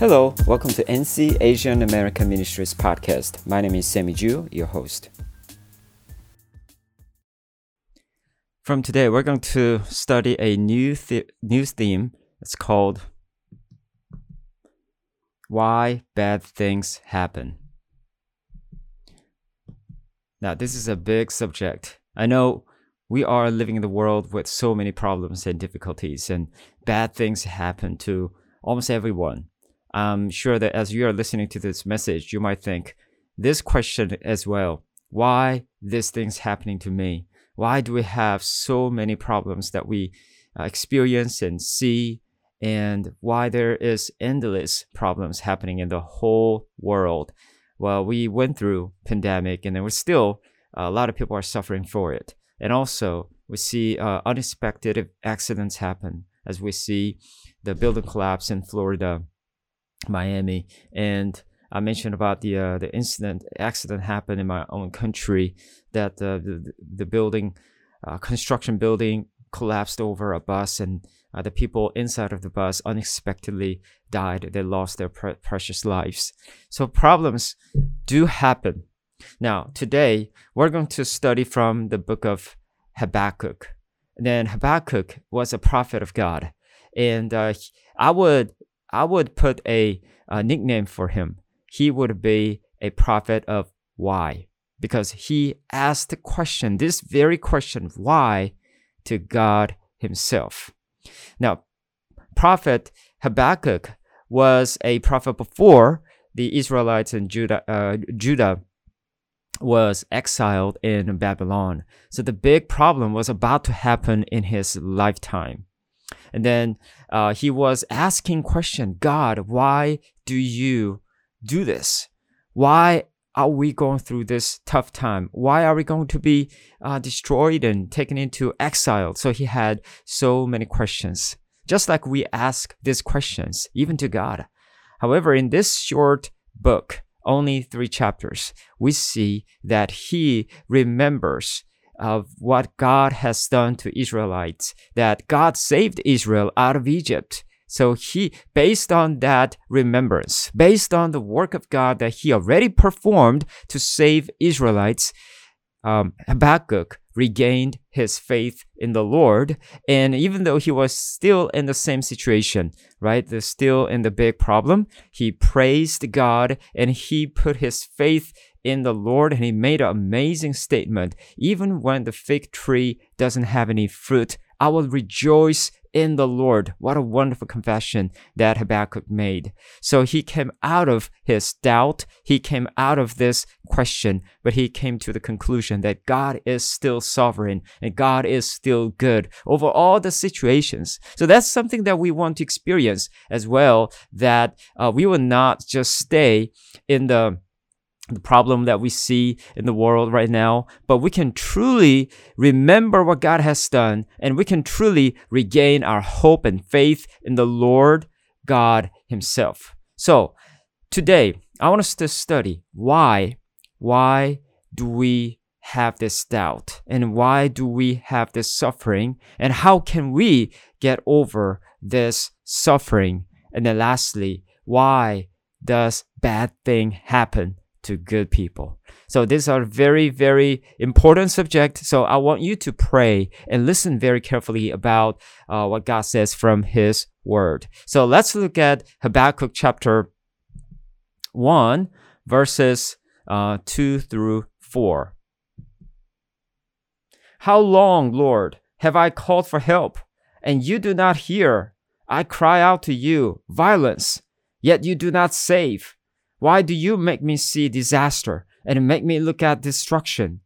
Hello, welcome to NC Asian American Ministries podcast. My name is Sammy Ju, your host. From today, we're going to study a new th- news theme. It's called Why Bad Things Happen. Now, this is a big subject. I know we are living in the world with so many problems and difficulties, and bad things happen to almost everyone. I'm sure that as you are listening to this message, you might think this question as well why this thing's happening to me? Why do we have so many problems that we uh, experience and see? And why there is endless problems happening in the whole world? Well, we went through pandemic and there was still a lot of people are suffering for it. And also we see uh, unexpected accidents happen as we see the building collapse in Florida Miami, and I mentioned about the uh, the incident accident happened in my own country that uh, the the building uh, construction building collapsed over a bus and uh, the people inside of the bus unexpectedly died. They lost their pre- precious lives. So problems do happen. Now today we're going to study from the book of Habakkuk. And then Habakkuk was a prophet of God, and uh, I would I would put a, a nickname for him. He would be a prophet of why, because he asked the question, this very question, why, to God Himself. Now, prophet Habakkuk was a prophet before the Israelites and Judah, uh, Judah was exiled in Babylon. So the big problem was about to happen in his lifetime. And then uh, he was asking question, God, why do you do this? Why are we going through this tough time? Why are we going to be uh, destroyed and taken into exile? So he had so many questions, just like we ask these questions even to God. However, in this short book, only three chapters, we see that he remembers of what God has done to Israelites, that God saved Israel out of Egypt. So he, based on that remembrance, based on the work of God that he already performed to save Israelites, um, Habakkuk regained his faith in the Lord. And even though he was still in the same situation, right, the still in the big problem, he praised God and he put his faith in the Lord and he made an amazing statement. Even when the fig tree doesn't have any fruit, I will rejoice in the Lord. What a wonderful confession that Habakkuk made. So he came out of his doubt. He came out of this question, but he came to the conclusion that God is still sovereign and God is still good over all the situations. So that's something that we want to experience as well, that uh, we will not just stay in the the problem that we see in the world right now, but we can truly remember what God has done and we can truly regain our hope and faith in the Lord God Himself. So, today, I want us to study why, why do we have this doubt and why do we have this suffering and how can we get over this suffering? And then lastly, why does bad thing happen to good people. So these are very, very important subject. So I want you to pray and listen very carefully about uh, what God says from His Word. So let's look at Habakkuk chapter 1, verses uh, 2 through 4. How long, Lord, have I called for help, and you do not hear? I cry out to you, violence, yet you do not save. Why do you make me see disaster and make me look at destruction?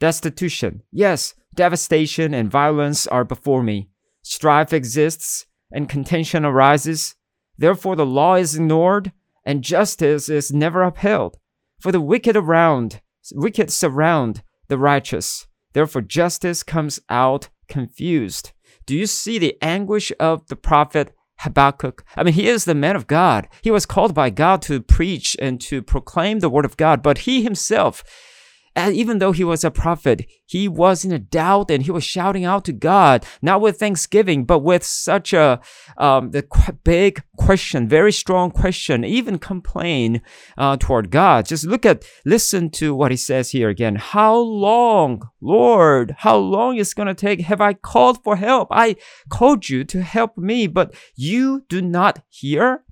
Destitution. Yes, devastation and violence are before me. Strife exists and contention arises. Therefore, the law is ignored and justice is never upheld. For the wicked around, wicked surround the righteous. Therefore, justice comes out confused. Do you see the anguish of the prophet Habakkuk. I mean, he is the man of God. He was called by God to preach and to proclaim the word of God, but he himself And even though he was a prophet, he was in a doubt and he was shouting out to God, not with thanksgiving, but with such a um, the big question, very strong question, even complain uh, toward God. Just look at, listen to what he says here again. How long, Lord, how long is going to take? Have I called for help? I called you to help me, but you do not hear.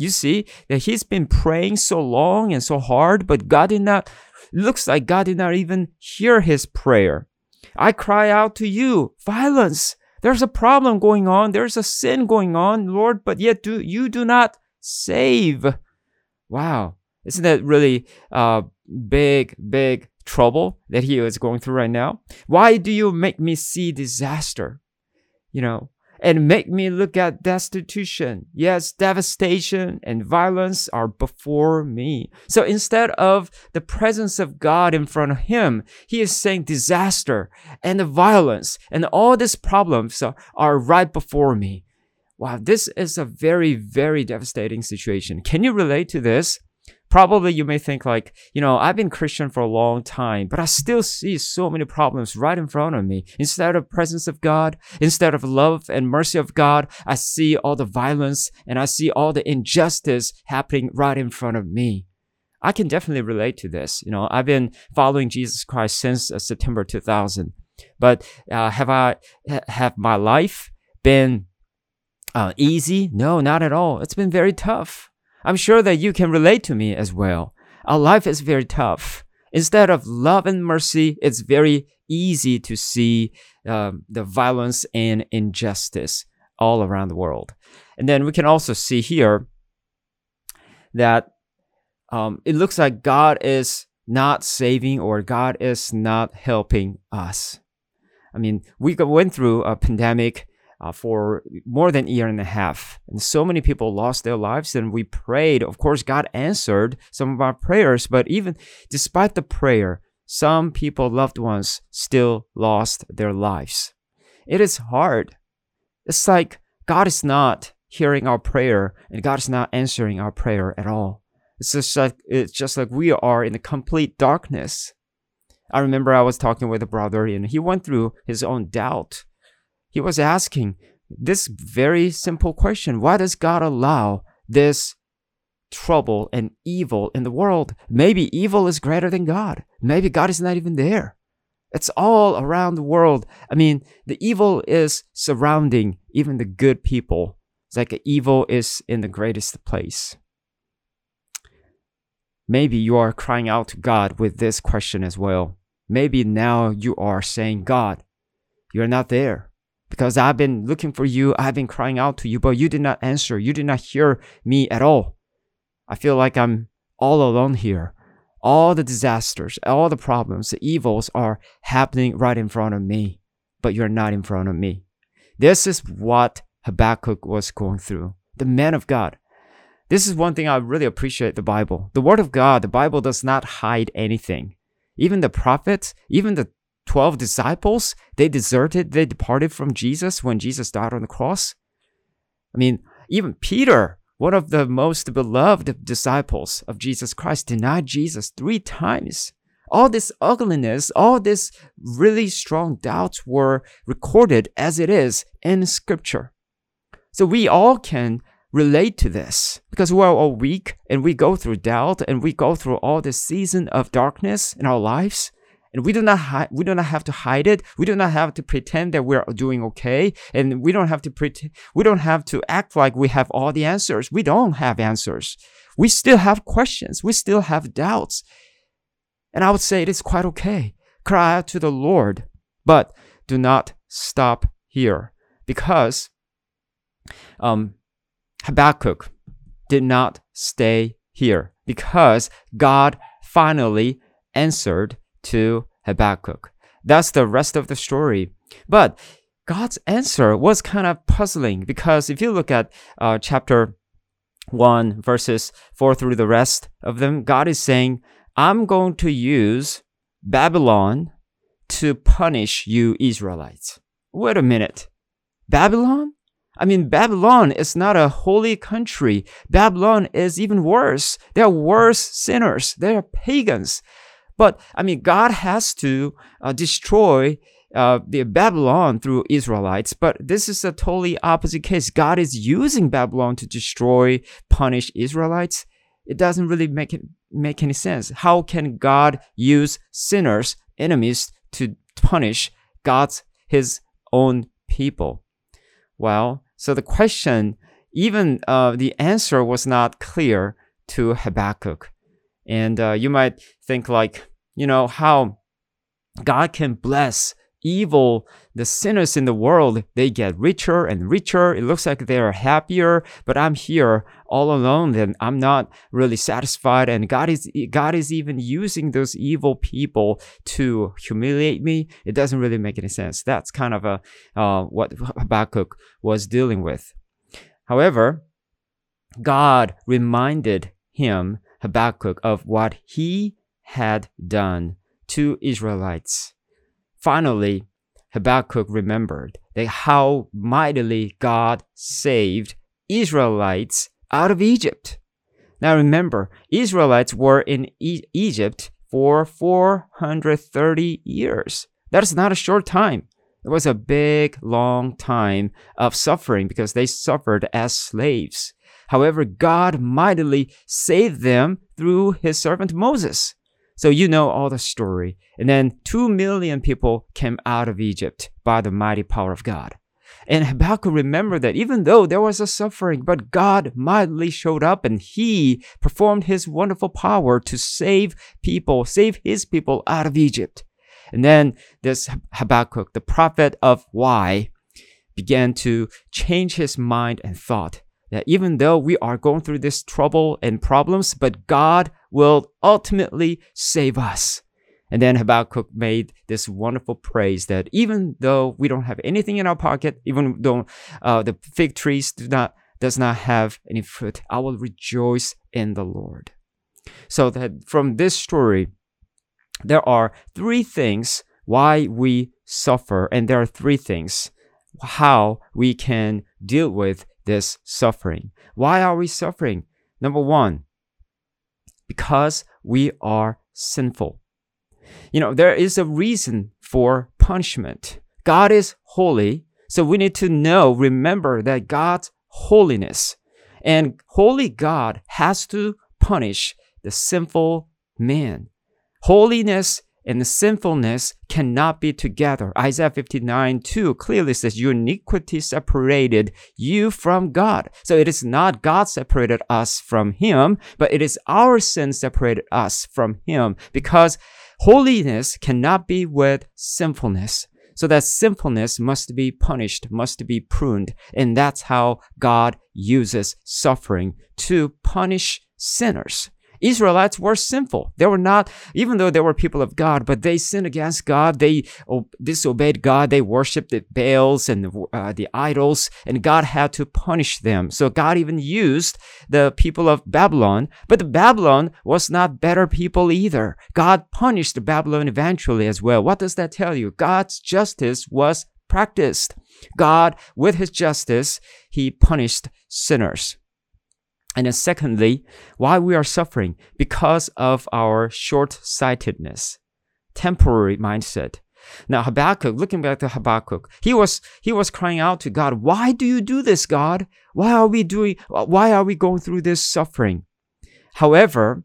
You see that he's been praying so long and so hard, but God did not looks like God did not even hear his prayer. I cry out to you, violence. There's a problem going on. There's a sin going on, Lord, but yet do you do not save. Wow. Isn't that really uh, big, big trouble that he is going through right now? Why do you make me see disaster? You know, and make me look at destitution. Yes, devastation and violence are before me. So instead of the presence of God in front of him, he is saying disaster and the violence and all these problems are, are right before me. Wow, this is a very, very devastating situation. Can you relate to this? Probably you may think like, you know, I've been Christian for a long time, but I still see so many problems right in front of me. Instead of presence of God, instead of love and mercy of God, I see all the violence and I see all the injustice happening right in front of me. I can definitely relate to this. You know, I've been following Jesus Christ since uh, September 2000. But uh, have I have my life been uh, easy? No, not at all. It's been very tough. I'm sure that you can relate to me as well. Our life is very tough. Instead of love and mercy, it's very easy to see um, the violence and injustice all around the world. And then we can also see here that um, it looks like God is not saving or God is not helping us. I mean, we went through a pandemic uh, for more than a year and a half. And so many people lost their lives, and we prayed. Of course, God answered some of our prayers, but even despite the prayer, some people, loved ones, still lost their lives. It is hard. It's like God is not hearing our prayer, and God is not answering our prayer at all. It's just like it's just like we are in a complete darkness. I remember I was talking with a brother, and he went through his own doubt he was asking this very simple question Why does God allow this trouble and evil in the world? Maybe evil is greater than God. Maybe God is not even there. It's all around the world. I mean, the evil is surrounding even the good people. It's like evil is in the greatest place. Maybe you are crying out to God with this question as well. Maybe now you are saying, God, you're not there because I've been looking for you, I've been crying out to you, but you did not answer. You did not hear me at all. I feel like I'm all alone here. All the disasters, all the problems, the evils are happening right in front of me, but you're not in front of me. This is what Habakkuk was going through. The man of God. This is one thing I really appreciate the Bible. The Word of God, the Bible does not hide anything. Even the prophets, even the 12 disciples, they deserted, they departed from Jesus when Jesus died on the cross. I mean, even Peter, one of the most beloved disciples of Jesus Christ, denied Jesus three times. All this ugliness, all this really strong doubts were recorded as it is in Scripture. So we all can relate to this because we're all weak and we go through doubt and we go through all this season of darkness in our lives and we do not hi- we do not have to hide it. We do not have to pretend that we're doing okay. And we don't have to pretend we don't have to act like we have all the answers. We don't have answers. We still have questions. We still have doubts. And i would say it is quite okay. Cry out to the lord but do not stop here because um, habakkuk did not stay here because god finally answered to Habakkuk. That's the rest of the story. But God's answer was kind of puzzling because if you look at uh, chapter 1, verses 4 through the rest of them, God is saying, I'm going to use Babylon to punish you Israelites. Wait a minute. Babylon? I mean, Babylon is not a holy country. Babylon is even worse. They are worse sinners. They are pagans. But I mean, God has to uh, destroy uh, the Babylon through Israelites, but this is a totally opposite case. God is using Babylon to destroy, punish Israelites. It doesn't really make it make any sense. How can God use sinners, enemies, to punish God's his own people? Well, so the question, even uh, the answer was not clear to Habakkuk, and uh, you might think like, you know, how God can bless evil, the sinners in the world, they get richer and richer. It looks like they're happier, but I'm here all alone and I'm not really satisfied. And God is, God is even using those evil people to humiliate me. It doesn't really make any sense. That's kind of a, uh, what Habakkuk was dealing with. However, God reminded him, Habakkuk, of what he had done to Israelites. Finally, Habakkuk remembered that how mightily God saved Israelites out of Egypt. Now remember, Israelites were in e- Egypt for 430 years. That is not a short time. It was a big, long time of suffering because they suffered as slaves. However, God mightily saved them through his servant Moses. So you know all the story. And then two million people came out of Egypt by the mighty power of God. And Habakkuk remembered that even though there was a suffering, but God mightily showed up and he performed his wonderful power to save people, save his people out of Egypt. And then this Habakkuk, the prophet of why, began to change his mind and thought that even though we are going through this trouble and problems, but God will ultimately save us. And then Habakkuk made this wonderful praise that even though we don't have anything in our pocket, even though uh, the fig trees do not does not have any fruit, I will rejoice in the Lord. So that from this story, there are three things why we suffer, and there are three things how we can deal with this suffering. Why are we suffering? Number one, because we are sinful. You know, there is a reason for punishment. God is holy, so we need to know, remember that God's holiness and holy God has to punish the sinful man. Holiness and sinfulness cannot be together. Isaiah 59 2 clearly says, Your iniquity separated you from God. So it is not God separated us from Him, but it is our sin separated us from Him because holiness cannot be with sinfulness. So that sinfulness must be punished, must be pruned. And that's how God uses suffering to punish sinners. Israelites were sinful. They were not, even though they were people of God, but they sinned against God. They disobeyed God. They worshipped the Baals and uh, the idols, and God had to punish them. So God even used the people of Babylon, but the Babylon was not better people either. God punished Babylon eventually as well. What does that tell you? God's justice was practiced. God, with his justice, he punished sinners. And then secondly, why we are suffering because of our short-sightedness, temporary mindset. Now Habakkuk, looking back to Habakkuk, he was he was crying out to God, "Why do you do this, God? Why are we doing why are we going through this suffering?" However,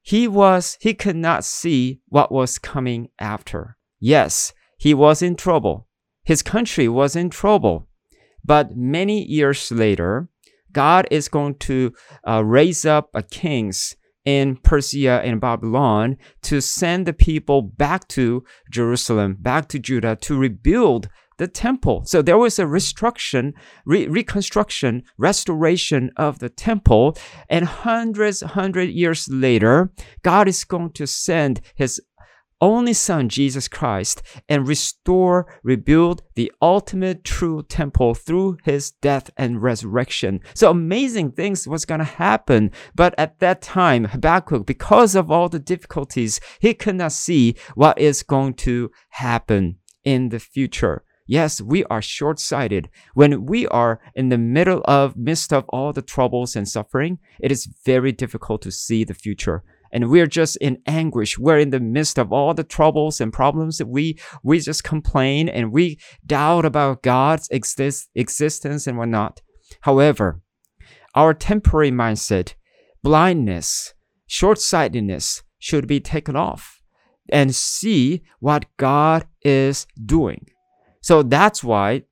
he was he could not see what was coming after. Yes, he was in trouble. His country was in trouble. But many years later, God is going to uh, raise up a kings in Persia and Babylon to send the people back to Jerusalem, back to Judah to rebuild the temple. So there was a reconstruction, re- reconstruction, restoration of the temple. And hundreds, hundred years later, God is going to send his only Son, Jesus Christ, and restore, rebuild the ultimate true temple through his death and resurrection. So amazing things was going to happen. But at that time, Habakkuk, because of all the difficulties, he could not see what is going to happen in the future. Yes, we are short sighted. When we are in the middle of, midst of all the troubles and suffering, it is very difficult to see the future and we're just in anguish. We're in the midst of all the troubles and problems that we we just complain and we doubt about God's exist, existence and whatnot. However, our temporary mindset, blindness, short-sightedness should be taken off and see what God is doing. So that's why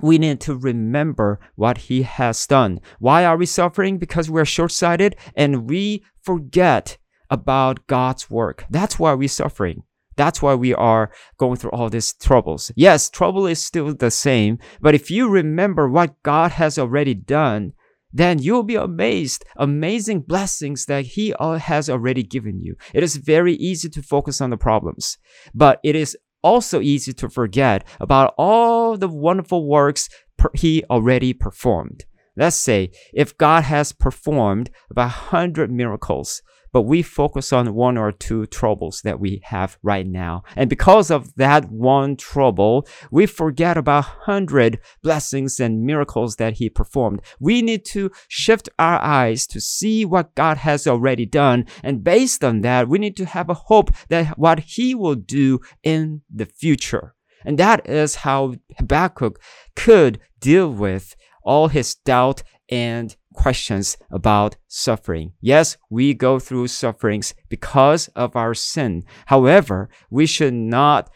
we need to remember what he has done. Why are we suffering? Because we're short sighted and we forget about God's work. That's why we're suffering. That's why we are going through all these troubles. Yes, trouble is still the same, but if you remember what God has already done, then you'll be amazed, amazing blessings that He uh, has already given you. It is very easy to focus on the problems, but it is also easy to forget about all the wonderful works he already performed. Let's say if God has performed about 100 miracles, but we focus on one or two troubles that we have right now. And because of that one trouble, we forget about 100 blessings and miracles that he performed. We need to shift our eyes to see what God has already done. And based on that, we need to have a hope that what he will do in the future. And that is how Habakkuk could deal with all his doubt and questions about suffering. Yes, we go through sufferings because of our sin. However, we should not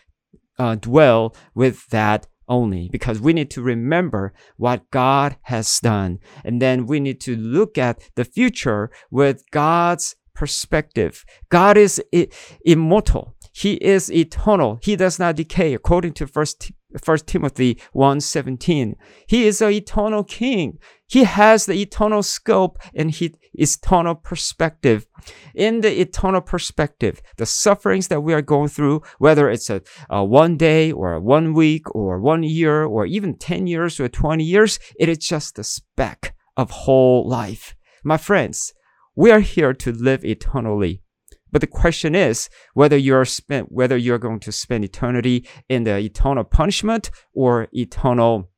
uh, dwell with that only because we need to remember what God has done. And then we need to look at the future with God's perspective. God is I- immortal. He is eternal. He does not decay according to first First Timothy 1:17. He is an eternal king. He has the eternal scope and his eternal perspective. In the eternal perspective, the sufferings that we are going through, whether it's a, a one day or a one week or one year or even 10 years or 20 years, it is just a speck of whole life. My friends, we are here to live eternally. But the question is whether you're spent, whether you're going to spend eternity in the eternal punishment or eternal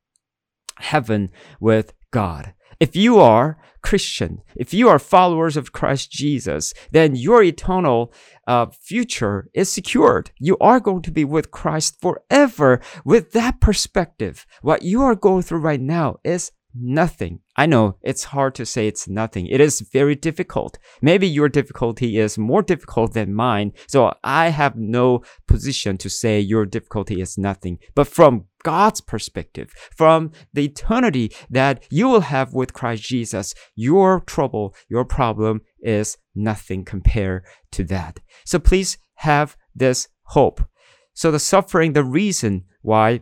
heaven with God. If you are Christian, if you are followers of Christ Jesus, then your eternal uh, future is secured. You are going to be with Christ forever. With that perspective, what you are going through right now is nothing. I know it's hard to say it's nothing. It is very difficult. Maybe your difficulty is more difficult than mine. So I have no position to say your difficulty is nothing. But from God's perspective, from the eternity that you will have with Christ Jesus, your trouble, your problem is nothing compared to that. So please have this hope. So the suffering, the reason why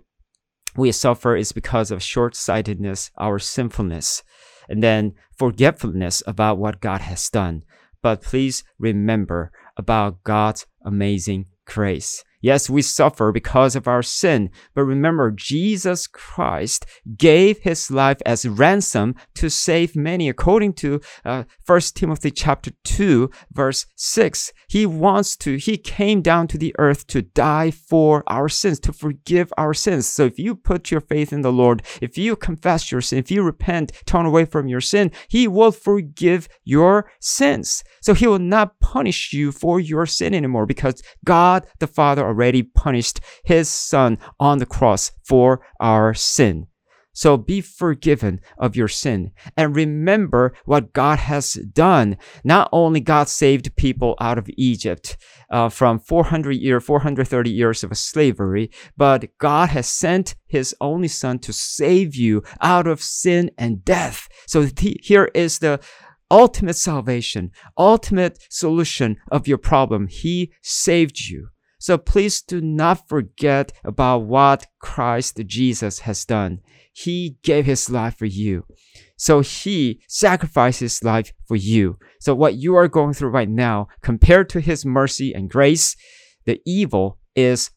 we suffer is because of short sightedness, our sinfulness, and then forgetfulness about what God has done. But please remember about God's amazing grace. Yes, we suffer because of our sin, but remember, Jesus Christ gave his life as ransom to save many. According to uh, 1 Timothy chapter 2, verse 6, he wants to, he came down to the earth to die for our sins, to forgive our sins. So if you put your faith in the Lord, if you confess your sin, if you repent, turn away from your sin, he will forgive your sins. So he will not punish you for your sin anymore because God the Father already punished his son on the cross for our sin. So be forgiven of your sin and remember what God has done. Not only God saved people out of Egypt uh, from 400 year, 430 years of slavery, but God has sent his only son to save you out of sin and death. So th- here is the ultimate salvation, ultimate solution of your problem. He saved you. So please do not forget about what Christ Jesus has done. He gave his life for you. So he sacrificed his life for you. So what you are going through right now, compared to his mercy and grace, the evil is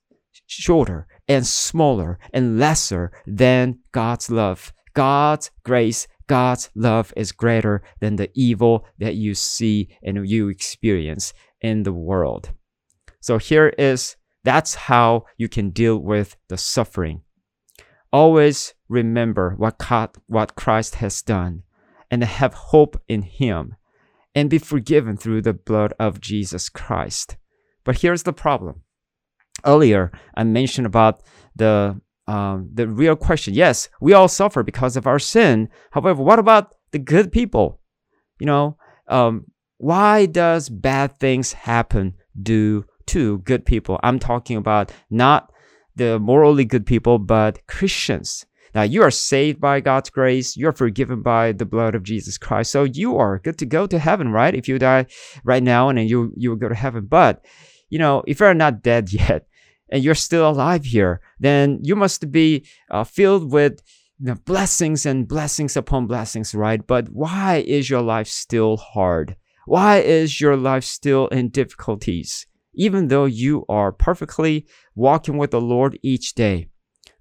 shorter and smaller and lesser than God's love. God's grace, God's love is greater than the evil that you see and you experience in the world. So here is that's how you can deal with the suffering. Always remember what God, what Christ has done and have hope in him and be forgiven through the blood of Jesus Christ. But here's the problem. Earlier, I mentioned about the um, the real question. Yes, we all suffer because of our sin. However, what about the good people? You know, um, why does bad things happen due to good people? I'm talking about not the morally good people, but Christians. Now you are saved by God's grace. You're forgiven by the blood of Jesus Christ. So you are good to go to heaven, right? If you die right now and then you you will go to heaven. But you know, if you're not dead yet and you're still alive here, then you must be uh, filled with you know, blessings and blessings upon blessings, right? But why is your life still hard? Why is your life still in difficulties? Even though you are perfectly walking with the Lord each day.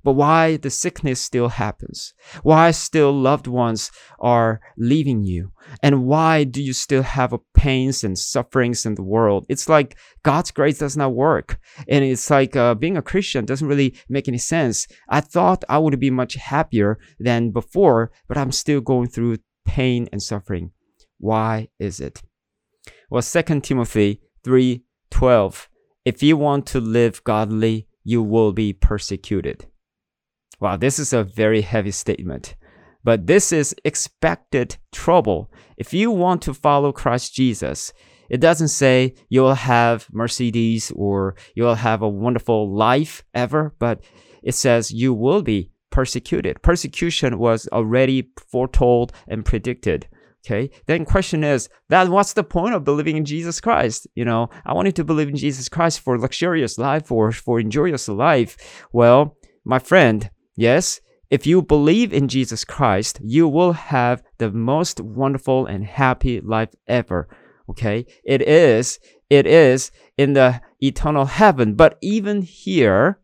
But why the sickness still happens? Why still loved ones are leaving you? And why do you still have pains and sufferings in the world? It's like God's grace does not work. And it's like uh, being a Christian doesn't really make any sense. I thought I would be much happier than before, but I'm still going through pain and suffering. Why is it? Well, 2 Timothy 3:12. If you want to live godly, you will be persecuted. Wow, this is a very heavy statement. But this is expected trouble. If you want to follow Christ Jesus, it doesn't say you'll have Mercedes or you'll have a wonderful life ever, but it says you will be persecuted. Persecution was already foretold and predicted. Okay. Then question is that what's the point of believing in Jesus Christ? You know, I wanted to believe in Jesus Christ for luxurious life or for enjoyous life. Well, my friend, Yes, if you believe in Jesus Christ, you will have the most wonderful and happy life ever. Okay? It is, it is in the eternal heaven. But even here,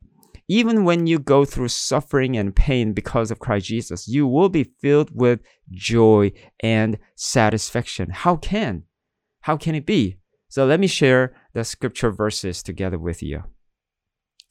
even when you go through suffering and pain because of Christ Jesus, you will be filled with joy and satisfaction. How can? How can it be? So let me share the scripture verses together with you.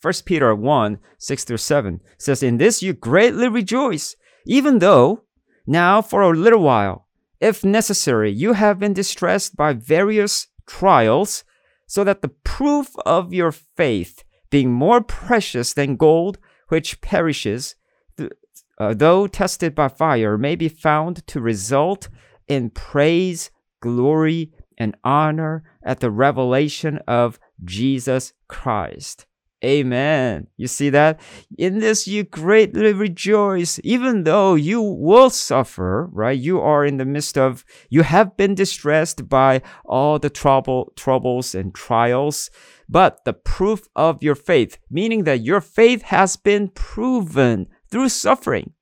1 Peter 1 6 through 7 says, In this you greatly rejoice, even though now for a little while, if necessary, you have been distressed by various trials, so that the proof of your faith, being more precious than gold, which perishes, uh, though tested by fire, may be found to result in praise, glory, and honor at the revelation of Jesus Christ. Amen. You see that? In this you greatly rejoice, even though you will suffer, right? You are in the midst of, you have been distressed by all the trouble, troubles and trials, but the proof of your faith, meaning that your faith has been proven through suffering.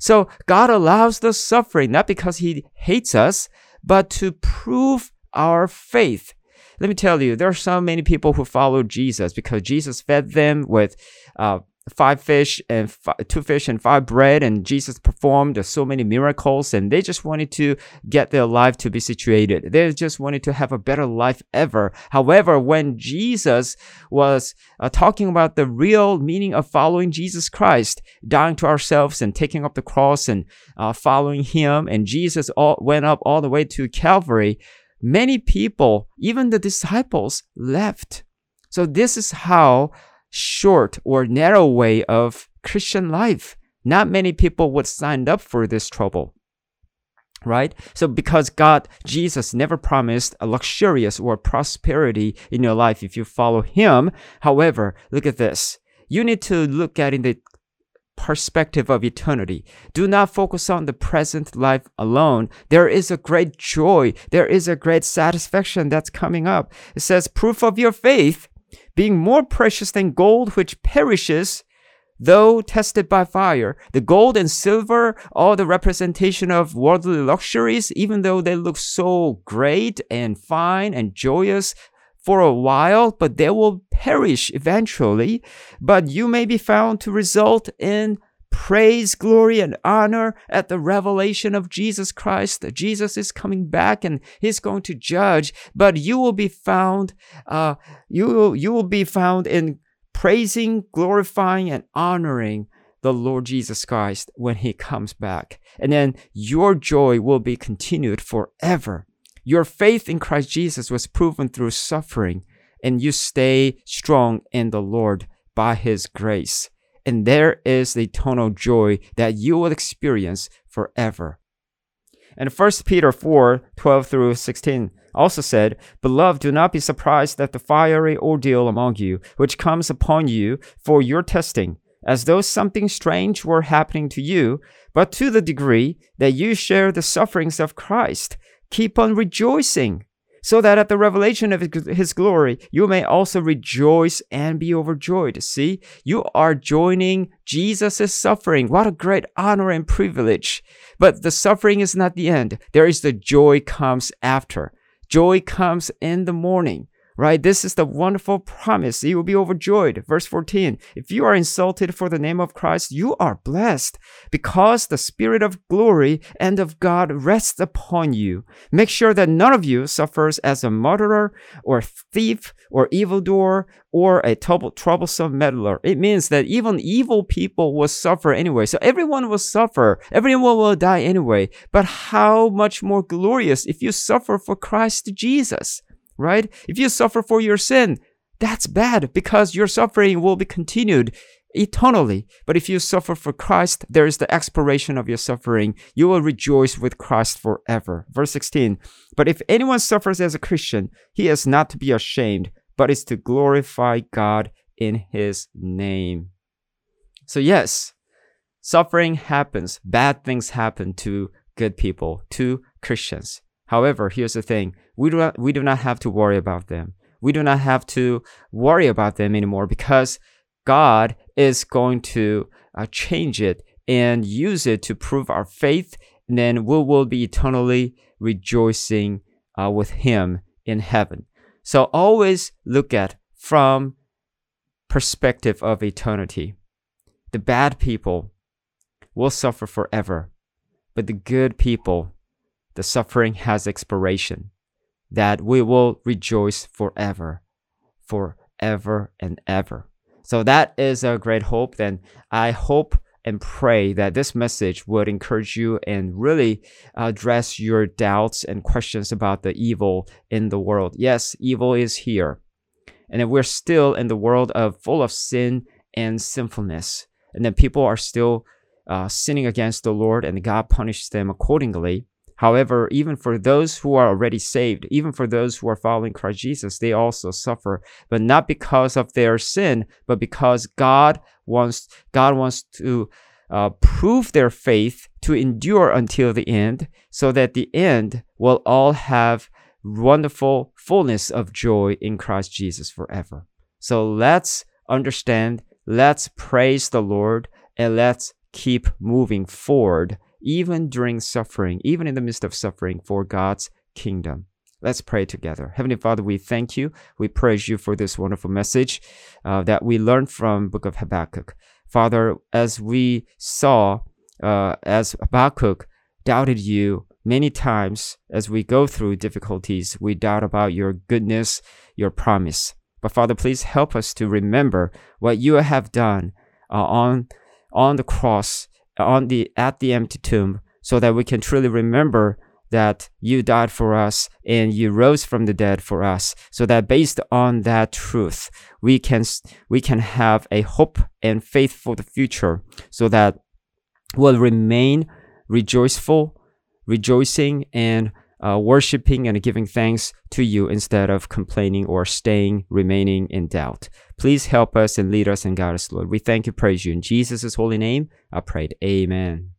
So God allows the suffering, not because he hates us, but to prove our faith. Let me tell you, there are so many people who follow Jesus because Jesus fed them with uh, five fish and two fish and five bread, and Jesus performed so many miracles, and they just wanted to get their life to be situated. They just wanted to have a better life ever. However, when Jesus was uh, talking about the real meaning of following Jesus Christ, dying to ourselves and taking up the cross and uh, following Him, and Jesus all, went up all the way to Calvary many people, even the disciples, left. So this is how short or narrow way of Christian life. Not many people would sign up for this trouble. Right? So because God, Jesus never promised a luxurious or prosperity in your life if you follow him. However, look at this. You need to look at in the perspective of eternity. Do not focus on the present life alone. There is a great joy, there is a great satisfaction that's coming up. It says, proof of your faith being more precious than gold which perishes. Though tested by fire, the gold and silver, all the representation of worldly luxuries, even though they look so great and fine and joyous, for a while, but they will perish eventually. But you may be found to result in praise, glory, and honor at the revelation of Jesus Christ. Jesus is coming back and he's going to judge, but you will be found, uh, you will, you will be found in praising, glorifying, and honoring the Lord Jesus Christ when he comes back. And then your joy will be continued forever. Your faith in Christ Jesus was proven through suffering, and you stay strong in the Lord by His grace. And there is the eternal joy that you will experience forever. And 1 Peter 4 12 through 16 also said, Beloved, do not be surprised at the fiery ordeal among you, which comes upon you for your testing, as though something strange were happening to you, but to the degree that you share the sufferings of Christ, keep on rejoicing so that at the revelation of his glory you may also rejoice and be overjoyed. See, you are joining Jesus' suffering. What a great honor and privilege. But the suffering is not the end. There is the joy comes after. Joy comes in the morning right? This is the wonderful promise. You will be overjoyed. Verse 14 If you are insulted for the name of Christ, you are blessed because the Spirit of glory and of God rests upon you. Make sure that none of you suffers as a murderer or thief or evildoer or a troublesome meddler. It means that even evil people will suffer anyway. So everyone will suffer. Everyone will die anyway. But how much more glorious if you suffer for Christ Jesus right? If you suffer for your sin, that's bad because your suffering will be continued eternally. But if you suffer for Christ, there is the expiration of your suffering. You will rejoice with Christ forever. Verse 16 But if anyone suffers as a Christian, he is not to be ashamed, but is to glorify God in his name. So, yes, suffering happens, bad things happen to good people, to Christians. However, here's the thing we do, not, we do not have to worry about them. We do not have to worry about them anymore because God is going to uh, change it and use it to prove our faith. And then we will be eternally rejoicing uh, with Him in heaven. So always look at from perspective of eternity. The bad people will suffer forever, but the good people the suffering has expiration, that we will rejoice forever, forever and ever. So that is a great hope. Then I hope and pray that this message would encourage you and really address your doubts and questions about the evil in the world. Yes, evil is here. And we're still in the world of full of sin and sinfulness. And then people are still uh, sinning against the Lord and God punishes them accordingly. However, even for those who are already saved, even for those who are following Christ Jesus, they also suffer, but not because of their sin, but because God wants God wants to uh, prove their faith to endure until the end, so that the end will all have wonderful fullness of joy in Christ Jesus forever. So let's understand, let's praise the Lord, and let's keep moving forward even during suffering, even in the midst of suffering for God's kingdom. Let's pray together. Heavenly Father, we thank you. We praise you for this wonderful message uh, that we learned from Book of Habakkuk. Father, as we saw, uh, as Habakkuk doubted you many times as we go through difficulties, we doubt about your goodness, your promise. But Father, please help us to remember what you have done uh, on on the cross on the at the empty tomb so that we can truly remember that you died for us and you rose from the dead for us. So that based on that truth we can we can have a hope and faith for the future so that we'll remain rejoiceful rejoicing and uh, worshiping and giving thanks to you instead of complaining or staying, remaining in doubt. Please help us and lead us and guide us, Lord. We thank you, praise you. In Jesus' holy name, I prayed. Amen.